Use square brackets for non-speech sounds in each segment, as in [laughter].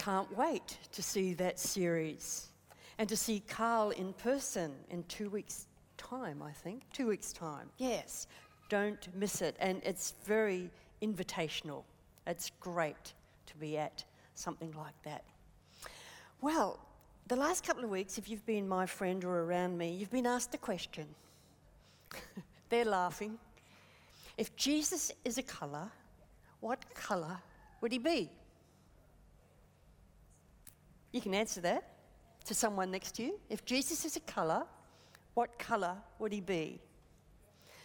can't wait to see that series and to see Carl in person in two weeks' time, I think. Two weeks' time. Yes, don't miss it. And it's very invitational. It's great to be at something like that. Well, the last couple of weeks, if you've been my friend or around me, you've been asked a question. [laughs] They're laughing. If Jesus is a colour, what colour would he be? You can answer that to someone next to you. If Jesus is a colour, what colour would he be?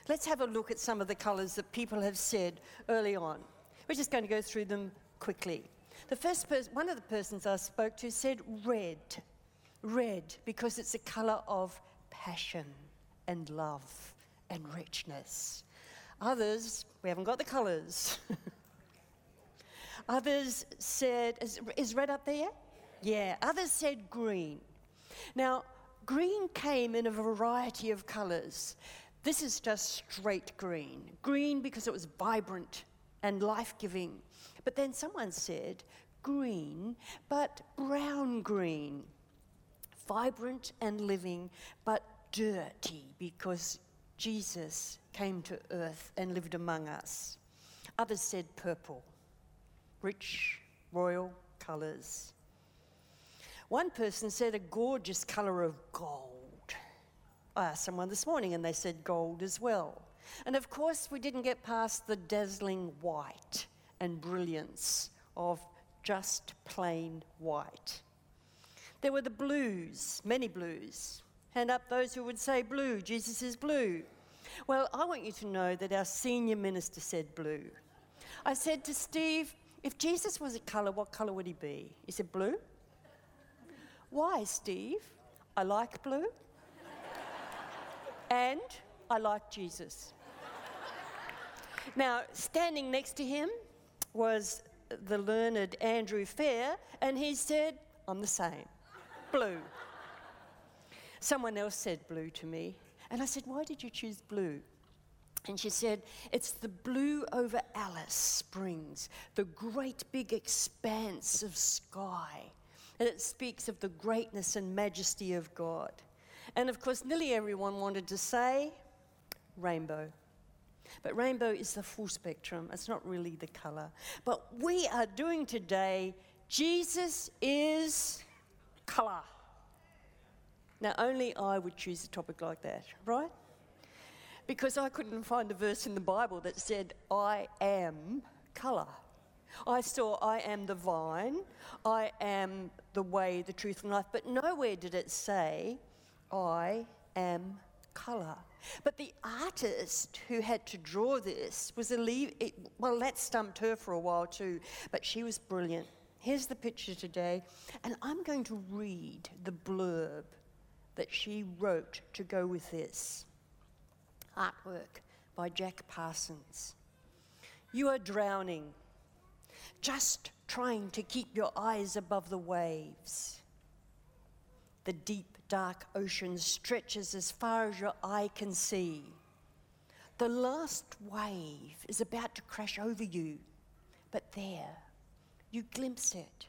Let's have a look at some of the colours that people have said early on. We're just going to go through them quickly. The first person, one of the persons I spoke to said red. Red, because it's a colour of passion and love and richness. Others, we haven't got the colours. [laughs] Others said, is, is red up there yet? Yeah. Others said green. Now, green came in a variety of colours. This is just straight green. Green because it was vibrant and life giving. But then someone said green, but brown green. Vibrant and living, but dirty because Jesus came to earth and lived among us. Others said purple, rich, royal colours. One person said a gorgeous colour of gold. I asked someone this morning and they said gold as well. And of course, we didn't get past the dazzling white and brilliance of just plain white. There were the blues, many blues. Hand up those who would say blue, Jesus is blue. Well, I want you to know that our senior minister said blue. I said to Steve, if Jesus was a colour, what colour would he be? He said blue. Why, Steve? I like blue. and I like Jesus. now, standing next to him was the learned Andrew Fair, and he said, I'm the same. Blue. Someone else said blue to me, and I said, Why did you choose blue? And she said, It's the blue over Alice Springs, the great big expanse of sky. And it speaks of the greatness and majesty of God. And of course, nearly everyone wanted to say rainbow. But rainbow is the full spectrum, it's not really the color. But we are doing today, Jesus is color. Now, only I would choose a topic like that, right? Because I couldn't find a verse in the Bible that said, I am colour. I saw, I am the vine, I am the way, the truth, and life, but nowhere did it say, I am colour. But the artist who had to draw this was a, le- it, well, that stumped her for a while too, but she was brilliant. Here's the picture today, and I'm going to read the blurb that she wrote to go with this artwork by Jack Parsons. You are drowning, just trying to keep your eyes above the waves. The deep, dark ocean stretches as far as your eye can see. The last wave is about to crash over you, but there, you glimpse it,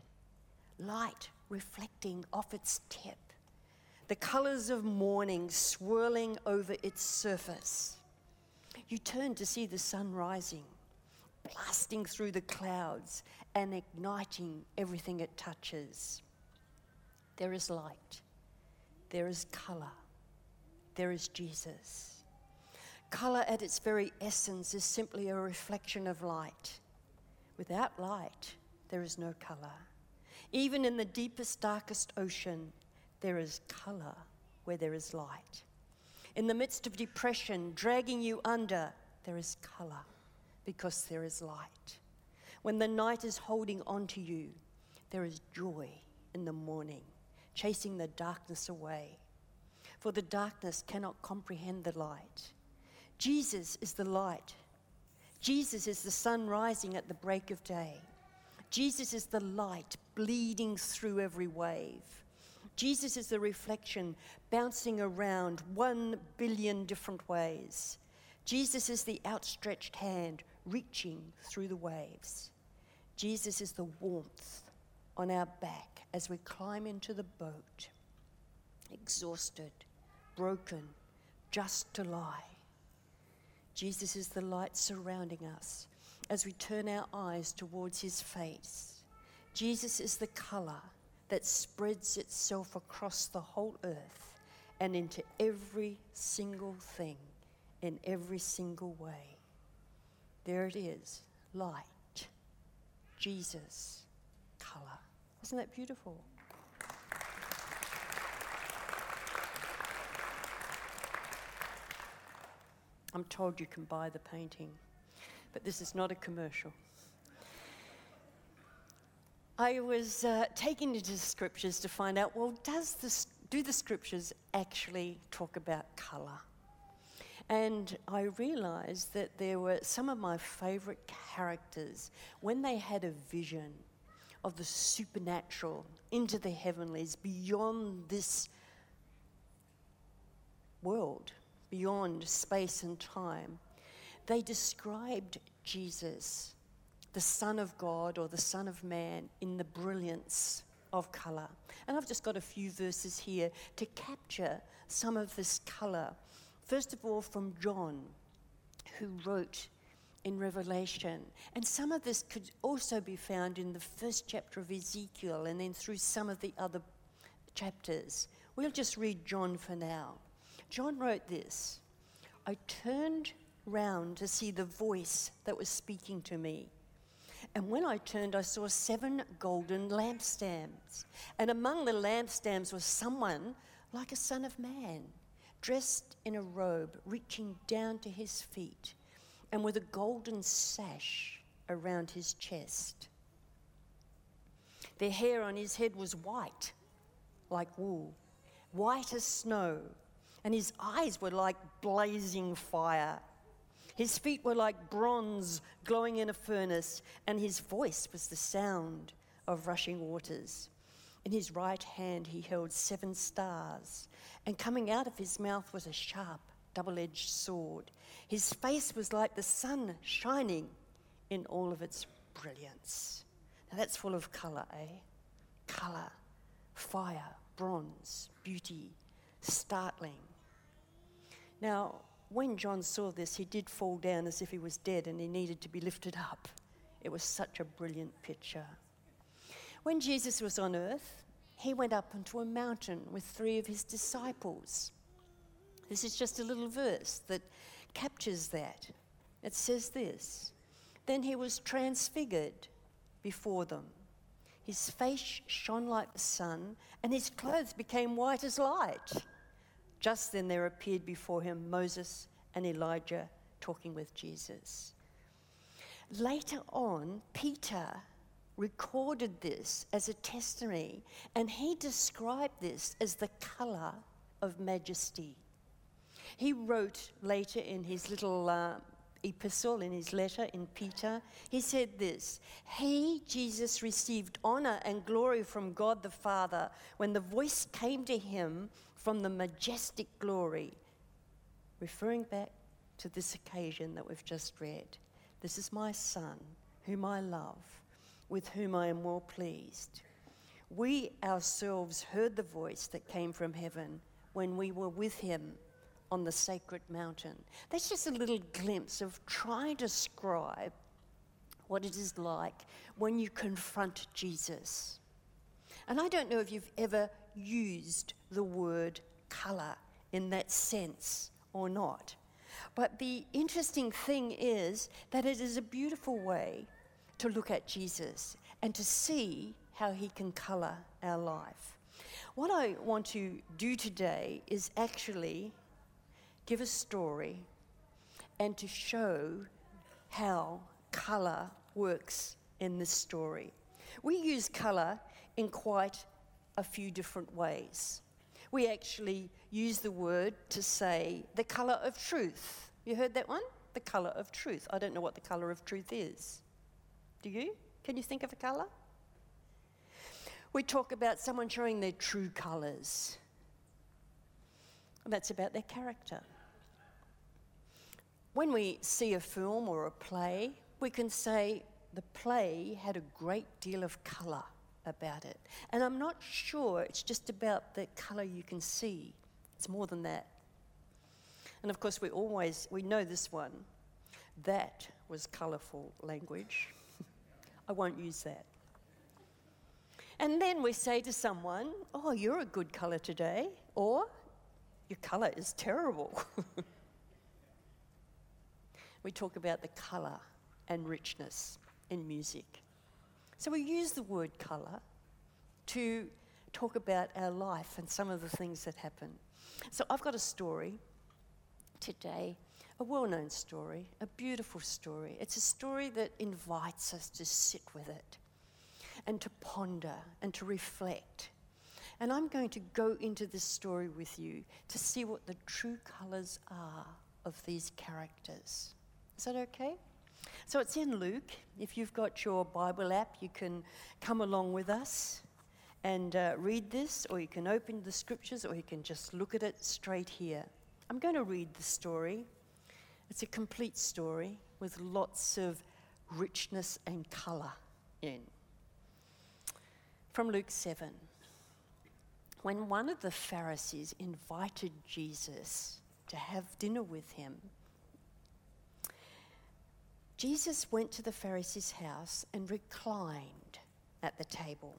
light reflecting off its tip the colors of morning swirling over its surface. You turn to see the sun rising, blasting through the clouds and igniting everything it touches. There is light, there is color, there is Jesus. Color at its very essence is simply a reflection of light. Without light, there is no color. Even in the deepest, darkest ocean, there is colour where there is light. In the midst of depression, dragging you under, there is colour because there is light. When the night is holding on to you, there is joy in the morning, chasing the darkness away. For the darkness cannot comprehend the light. Jesus is the light. Jesus is the sun rising at the break of day. Jesus is the light bleeding through every wave. Jesus is the reflection bouncing around one billion different ways. Jesus is the outstretched hand reaching through the waves. Jesus is the warmth on our back as we climb into the boat, exhausted, broken, just to lie. Jesus is the light surrounding us as we turn our eyes towards his face. Jesus is the color that spreads itself across the whole earth and into every single thing in every single way. There it is light, Jesus, color. Isn't that beautiful? I'm told you can buy the painting, but this is not a commercial. I was uh, taken into the scriptures to find out well, does this, do the scriptures actually talk about colour? And I realized that there were some of my favorite characters when they had a vision of the supernatural into the heavenlies beyond this world, beyond space and time. They described Jesus the Son of God or the Son of Man in the brilliance of colour. And I've just got a few verses here to capture some of this colour. First of all, from John, who wrote in Revelation. And some of this could also be found in the first chapter of Ezekiel and then through some of the other chapters. We'll just read John for now. John wrote this I turned round to see the voice that was speaking to me. And when I turned, I saw seven golden lampstands. And among the lampstands was someone like a son of man, dressed in a robe reaching down to his feet, and with a golden sash around his chest. The hair on his head was white, like wool, white as snow, and his eyes were like blazing fire. His feet were like bronze glowing in a furnace, and his voice was the sound of rushing waters. In his right hand he held seven stars, and coming out of his mouth was a sharp, double edged sword. His face was like the sun shining in all of its brilliance. Now that's full of colour, eh? Colour, fire, bronze, beauty, startling. Now, when John saw this, he did fall down as if he was dead and he needed to be lifted up. It was such a brilliant picture. When Jesus was on earth, he went up onto a mountain with three of his disciples. This is just a little verse that captures that. It says this Then he was transfigured before them. His face shone like the sun, and his clothes became white as light. Just then there appeared before him Moses and Elijah talking with Jesus. Later on, Peter recorded this as a testimony, and he described this as the colour of majesty. He wrote later in his little uh, epistle, in his letter in Peter, he said this He, Jesus, received honour and glory from God the Father when the voice came to him from the majestic glory, referring back to this occasion that we've just read. This is my Son, whom I love, with whom I am well pleased. We ourselves heard the voice that came from heaven when we were with him on the sacred mountain. That's just a little glimpse of trying to describe what it is like when you confront Jesus. And I don't know if you've ever used the word colour in that sense or not. But the interesting thing is that it is a beautiful way to look at Jesus and to see how he can colour our life. What I want to do today is actually give a story and to show how colour works in this story. We use colour in quite a few different ways. We actually use the word to say the colour of truth. You heard that one? The colour of truth. I don't know what the colour of truth is. Do you? Can you think of a colour? We talk about someone showing their true colours. That's about their character. When we see a film or a play, we can say the play had a great deal of colour about it. And I'm not sure it's just about the colour you can see, it's more than that. And of course, we always, we know this one. That was colourful language. I won't use that. And then we say to someone, Oh, you're a good colour today, or Your colour is terrible. [laughs] we talk about the colour and richness in music. So we use the word colour to talk about our life and some of the things that happen. So I've got a story today, a well known story, a beautiful story. It's a story that invites us to sit with it and to ponder and to reflect. And I'm going to go into this story with you to see what the true colours are of these characters. Is that okay? So it's in Luke. If you've got your Bible app, you can come along with us and uh, read this, or you can open the scriptures, or you can just look at it straight here. I'm going to read the story. It's a complete story with lots of richness and colour in. From Luke 7. When one of the Pharisees invited Jesus to have dinner with him, Jesus went to the Pharisee's house and reclined at the table.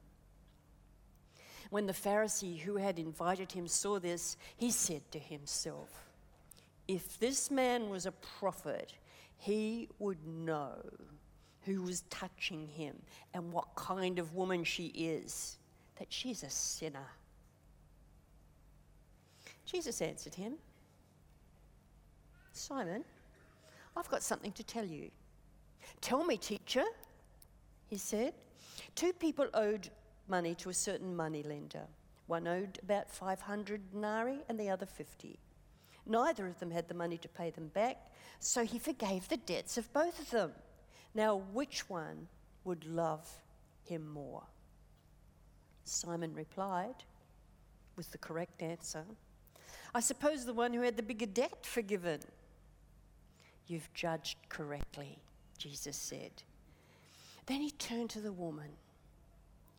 When the Pharisee who had invited him saw this, he said to himself, If this man was a prophet, he would know who was touching him and what kind of woman she is, that she's a sinner. Jesus answered him, Simon, I've got something to tell you. Tell me, teacher, he said. Two people owed money to a certain money lender. One owed about 500 denarii and the other 50. Neither of them had the money to pay them back, so he forgave the debts of both of them. Now, which one would love him more? Simon replied with the correct answer I suppose the one who had the bigger debt forgiven. You've judged correctly, Jesus said. Then he turned to the woman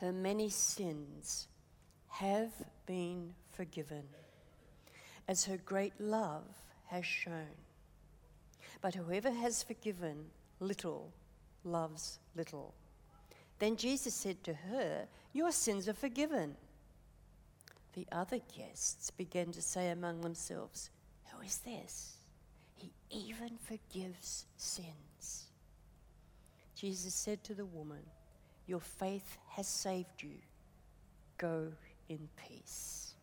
her many sins have been forgiven, as her great love has shown. But whoever has forgiven little loves little. Then Jesus said to her, Your sins are forgiven. The other guests began to say among themselves, Who is this? He even forgives sins. Jesus said to the woman, Your faith has saved you. Go in peace.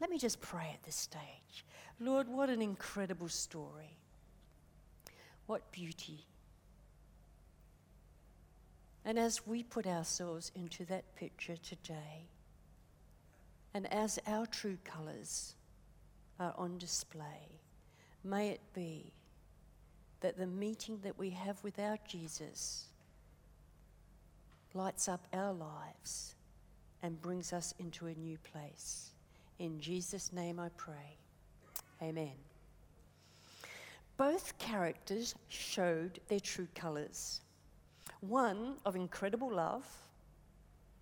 Let me just pray at this stage. Lord, what an incredible story. What beauty. And as we put ourselves into that picture today, and as our true colours are on display, May it be that the meeting that we have with our Jesus lights up our lives and brings us into a new place. In Jesus' name I pray. Amen. Both characters showed their true colours one of incredible love,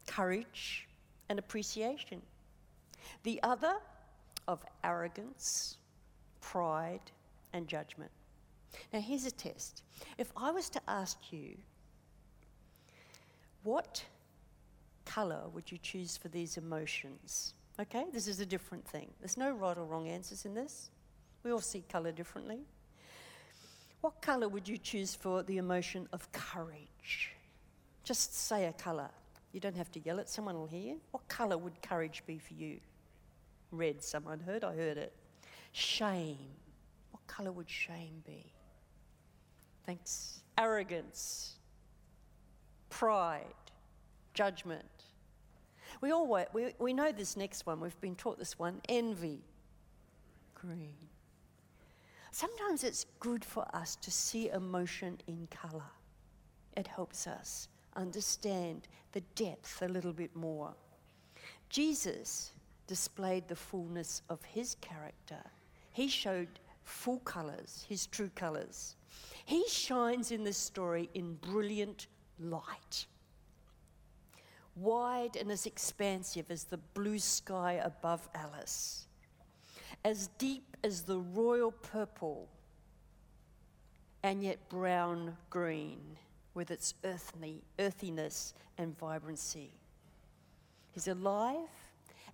courage, and appreciation, the other of arrogance, pride, and judgment. Now, here's a test. If I was to ask you, what colour would you choose for these emotions? Okay, this is a different thing. There's no right or wrong answers in this. We all see colour differently. What colour would you choose for the emotion of courage? Just say a colour. You don't have to yell it, someone will hear you. What colour would courage be for you? Red, someone heard, I heard it. Shame. What colour would shame be? Thanks. Arrogance, pride, judgment. We all we, we know this next one. We've been taught this one. Envy, green. Sometimes it's good for us to see emotion in colour. It helps us understand the depth a little bit more. Jesus displayed the fullness of his character. He showed full colours, his true colours. He shines in this story in brilliant light. Wide and as expansive as the blue sky above Alice, as deep as the royal purple, and yet brown green with its earthly, earthiness and vibrancy. He's alive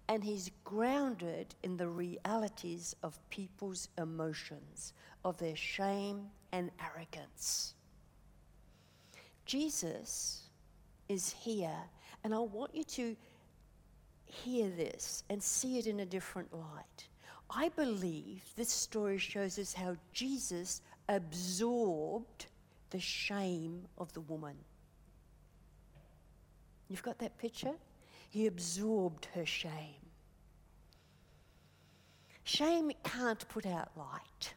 and he's grounded in the realities of people's emotions, of their shame and arrogance. Jesus is here, and I want you to hear this and see it in a different light. I believe this story shows us how Jesus absorbed the shame of the woman. You've got that picture? He absorbed her shame. Shame can't put out light.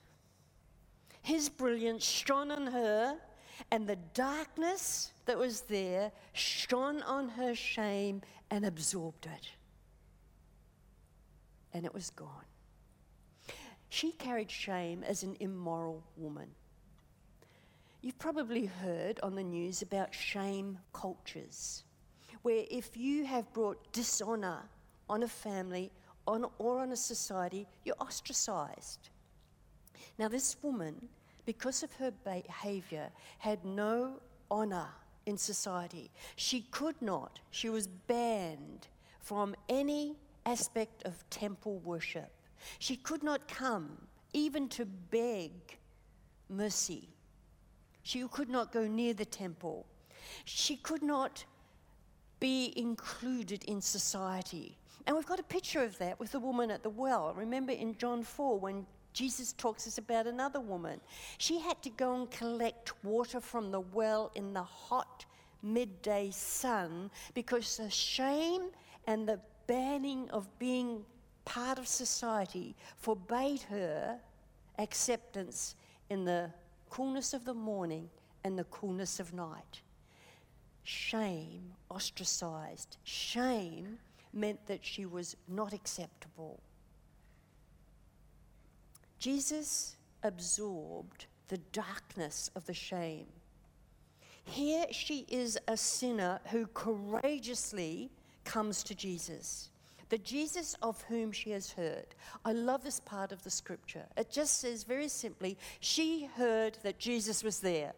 His brilliance shone on her, and the darkness that was there shone on her shame and absorbed it. And it was gone. She carried shame as an immoral woman. You've probably heard on the news about shame cultures where if you have brought dishonor on a family on, or on a society, you're ostracized. Now, this woman, because of her behavior, had no honor in society. She could not, she was banned from any aspect of temple worship. She could not come even to beg mercy. She could not go near the temple. She could not be included in society. And we've got a picture of that with the woman at the well. Remember in John 4 when Jesus talks us about another woman. She had to go and collect water from the well in the hot midday sun because the shame and the banning of being part of society forbade her acceptance in the coolness of the morning and the coolness of night shame, ostracized. Shame meant that she was not acceptable. Jesus absorbed the darkness of the shame. Here she is a sinner who courageously comes to Jesus, the Jesus of whom she has heard. I love this part of the scripture. It just says very simply, she heard that Jesus was there.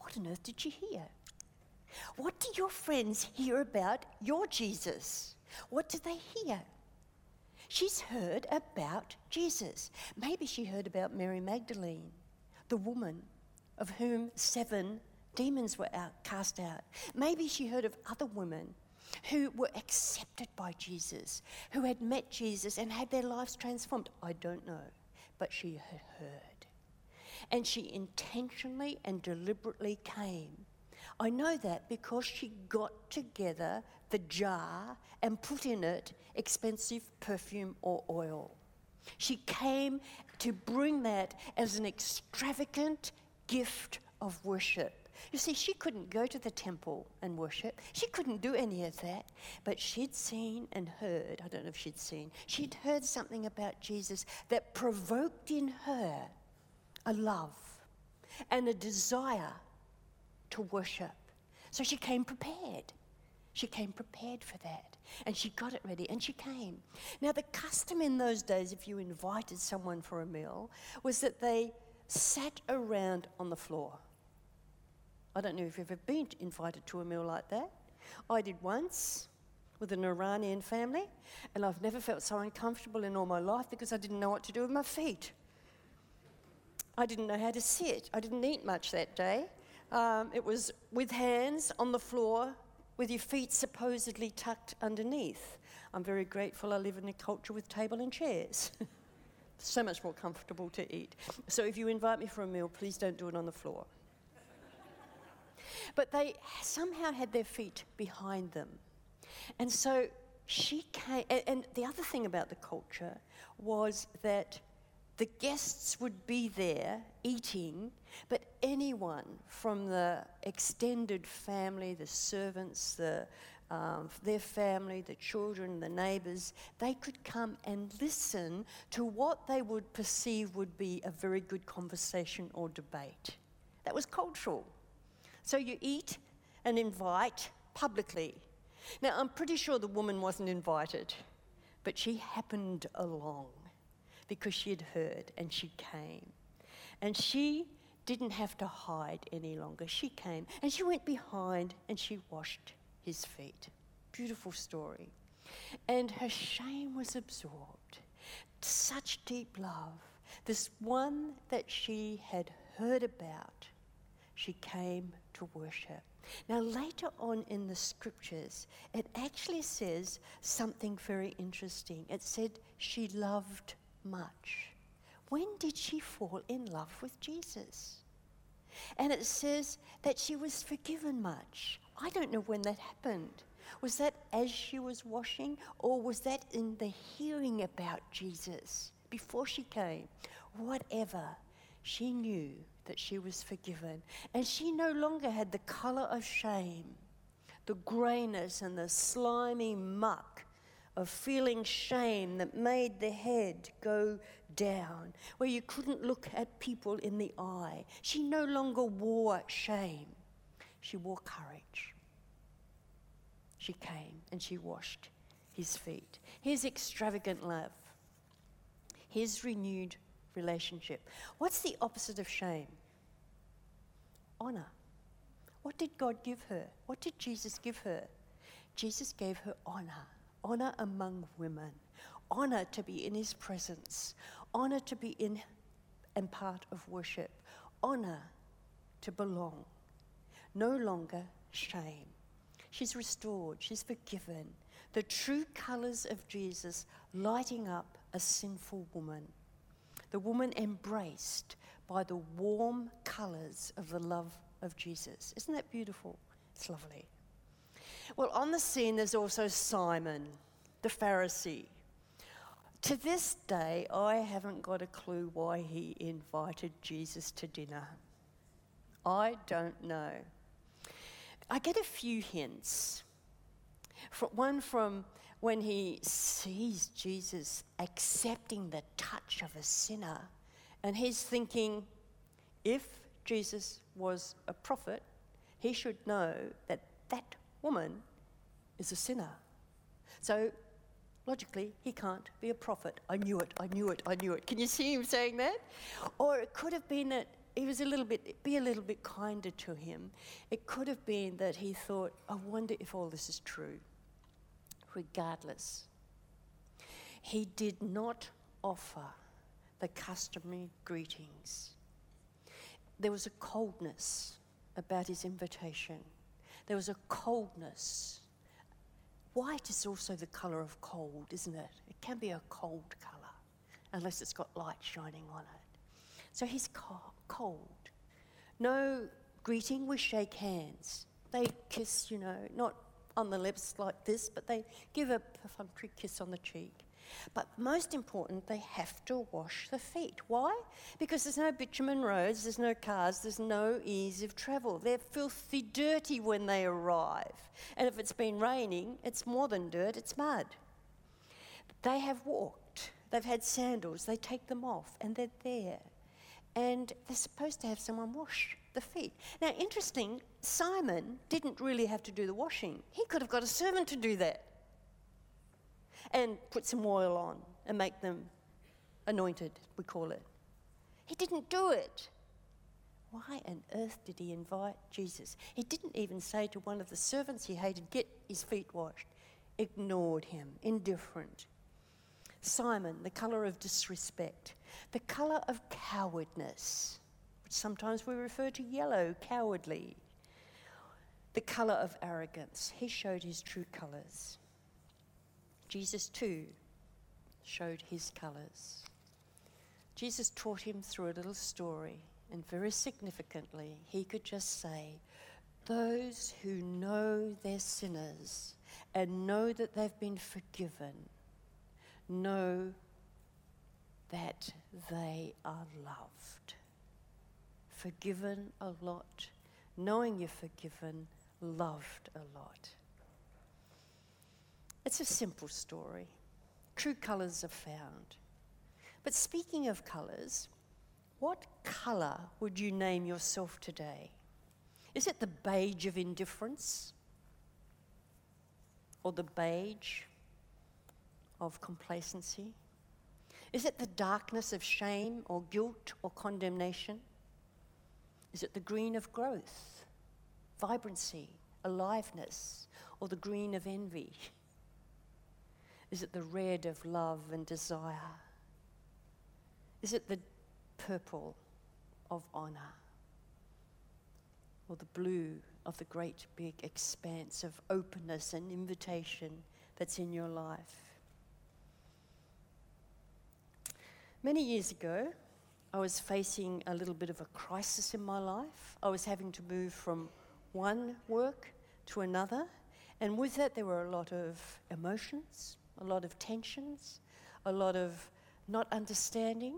What on earth did she hear? What do your friends hear about your Jesus? What do they hear? She's heard about Jesus. Maybe she heard about Mary Magdalene, the woman of whom seven demons were out, cast out. Maybe she heard of other women who were accepted by Jesus, who had met Jesus and had their lives transformed. I don't know, but she had heard. And she intentionally and deliberately came I know that because she got together the jar and put in it expensive perfume or oil. She came to bring that as an extravagant gift of worship. You see, she couldn't go to the temple and worship. She couldn't do any of that. But she'd seen and heard, I don't know if she'd seen, she'd heard something about Jesus that provoked in her a love and a desire to worship. So she came prepared. She came prepared for that. And she got it ready and she came. Now, the custom in those days, if you invited someone for a meal, was that they sat around on the floor. I don't know if you've ever been invited to a meal like that. I did once with an Iranian family, and I've never felt so uncomfortable in all my life because I didn't know what to do with my feet. I didn't know how to sit. I didn't eat much that day. Um, it was with hands on the floor, with your feet supposedly tucked underneath. I'm very grateful I live in a culture with table and chairs. [laughs] so much more comfortable to eat. So if you invite me for a meal, please don't do it on the floor. but they somehow had their feet behind them. And so she came, and, and the other thing about the culture was that the guests would be there eating, but anyone from the extended family, the servants, the, um, their family, the children, the neighbours, they could come and listen to what they would perceive would be a very good conversation or debate. That was cultural. So you eat and invite publicly. Now, I'm pretty sure the woman wasn't invited, but she happened along because she had heard and she came. And she didn't have to hide any longer. She came and she went behind and she washed his feet. Beautiful story. And her shame was absorbed. Such deep love. This one that she had heard about, she came to worship. Now, later on in the scriptures, it actually says something very interesting. It said she loved much. When did she fall in love with Jesus? And it says that she was forgiven much. I don't know when that happened. Was that as she was washing, or was that in the hearing about Jesus before she came? Whatever, she knew that she was forgiven. And she no longer had the color of shame, the grayness and the slimy muck of feeling shame that made the head go down, where you couldn't look at people in the eye. She no longer wore shame, she wore courage. She came and she washed his feet. His extravagant love, his renewed relationship. What's the opposite of shame? Honor. What did God give her? What did Jesus give her? Jesus gave her honor honor among women, honor to be in his presence, honor to be in and part of worship, honor to belong, no longer shame. She's restored, she's forgiven. The true colors of Jesus lighting up a sinful woman. The woman embraced by the warm colors of the love of Jesus. Isn't that beautiful? It's lovely. Well, on the scene, there's also Simon, the Pharisee. To this day, I haven't got a clue why he invited Jesus to dinner. I don't know. I get a few hints. One from when he sees Jesus accepting the touch of a sinner, and he's thinking, if Jesus was a prophet, he should know that that woman is a sinner. So logically, he can't be a prophet. I knew it, I knew it, I knew it. Can you see him saying that? Or it could have been that he was a little bit, be a little bit kinder to him. It could have been that he thought, I wonder if all this is true. Regardless, he did not offer the customary greetings. There was a coldness about his invitation. There was a coldness. White is also the colour of cold, isn't it? It can be a cold colour unless it's got light shining on it. So he's cold. No greeting, we shake hands. They kiss, you know, not on the lips like this, but they give a perfunctory kiss on the cheek. But most important, they have to wash the feet. Why? Because there's no bitumen roads, there's no cars, there's no ease of travel. They're filthy dirty when they arrive. And if it's been raining, it's more than dirt, it's mud. They have walked, they've had sandals, they take them off, and they're there. And they're supposed to have someone wash the feet. Now, interesting, Simon didn't really have to do the washing. He could have got a servant to do that and put some oil on and make them anointed, we call it. He didn't do it. Why on earth did he invite Jesus? He didn't even say to one of the servants he hated, Get his feet washed. Ignored him, indifferent. Simon, the colour of disrespect, the colour of cowardness, which sometimes we refer to yellow, cowardly, the colour of arrogance. He showed his true colours. Jesus, too, showed his colours. Jesus taught him through a little story, and very significantly, he could just say, Those who know they're sinners and know that they've been forgiven know that they are loved. Forgiven a lot, knowing you're forgiven, loved a lot. It's a simple story. True colours are found. But speaking of colours, what colour would you name yourself today? Is it the beige of indifference? Or the beige of complacency? Is it the darkness of shame or guilt or condemnation? Is it the green of growth, vibrancy, aliveness, or the green of envy? Is it the red of love and desire? Is it the purple of honor? Or the blue of the great big expanse of openness and invitation that's in your life? Many years ago, I was facing a little bit of a crisis in my life. I was having to move from one work to another, and with that, there were a lot of emotions, a lot of tensions, a lot of not understanding.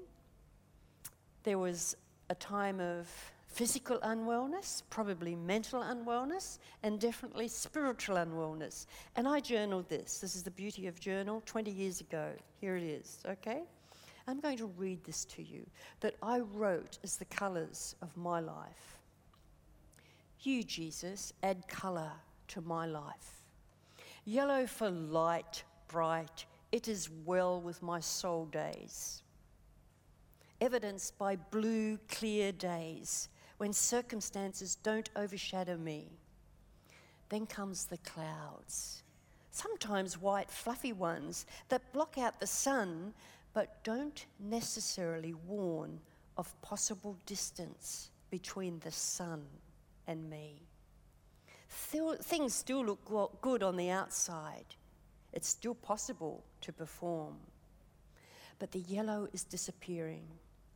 There was a time of physical unwellness, probably mental unwellness, and definitely spiritual unwellness. And I journaled this. This is the beauty of journal 20 years ago. Here it is, okay? I'm going to read this to you that I wrote as the colours of my life. You, Jesus, add colour to my life. Yellow for light, bright, it is well with my soul days. Evidenced by blue, clear days when circumstances don't overshadow me. Then comes the clouds, sometimes white, fluffy ones that block out the sun but don't necessarily warn of possible distance between the sun and me. Th- things still look good on the outside, it's still possible to perform. But the yellow is disappearing,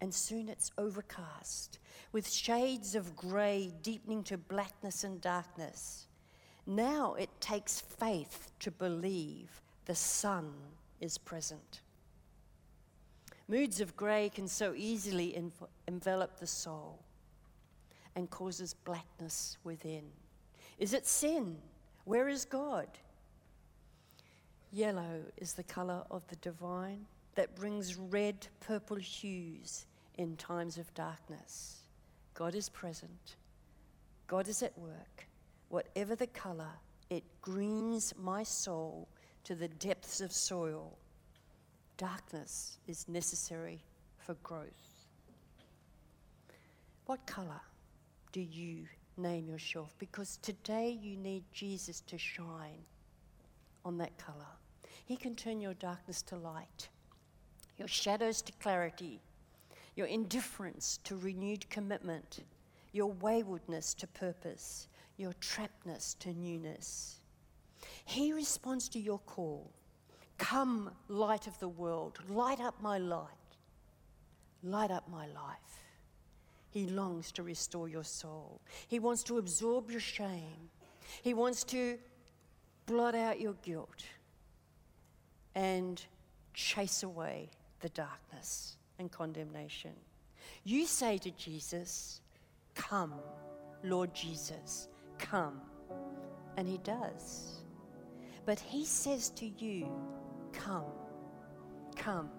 and soon it's overcast, with shades of grey deepening to blackness and darkness. Now it takes faith to believe the sun is present. Moods of grey can so easily env- envelop the soul and causes blackness within. Is it sin? Where is God? Yellow is the colour of the divine that brings red purple hues in times of darkness. God is present, God is at work. Whatever the colour, it greens my soul to the depths of soil. Darkness is necessary for growth. What colour do you name yourself? Because today you need Jesus to shine on that colour. He can turn your darkness to light, your shadows to clarity, your indifference to renewed commitment, your waywardness to purpose, your trappedness to newness. He responds to your call. Come, light of the world, light up my light, light up my life. He longs to restore your soul. He wants to absorb your shame. He wants to blot out your guilt and chase away the darkness and condemnation. You say to Jesus, Come, Lord Jesus, come. And he does. But he says to you, Come, come,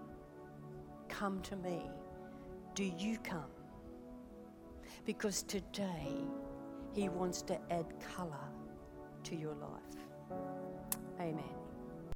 come to me. Do you come? Because today he wants to add colour to your life. Amen.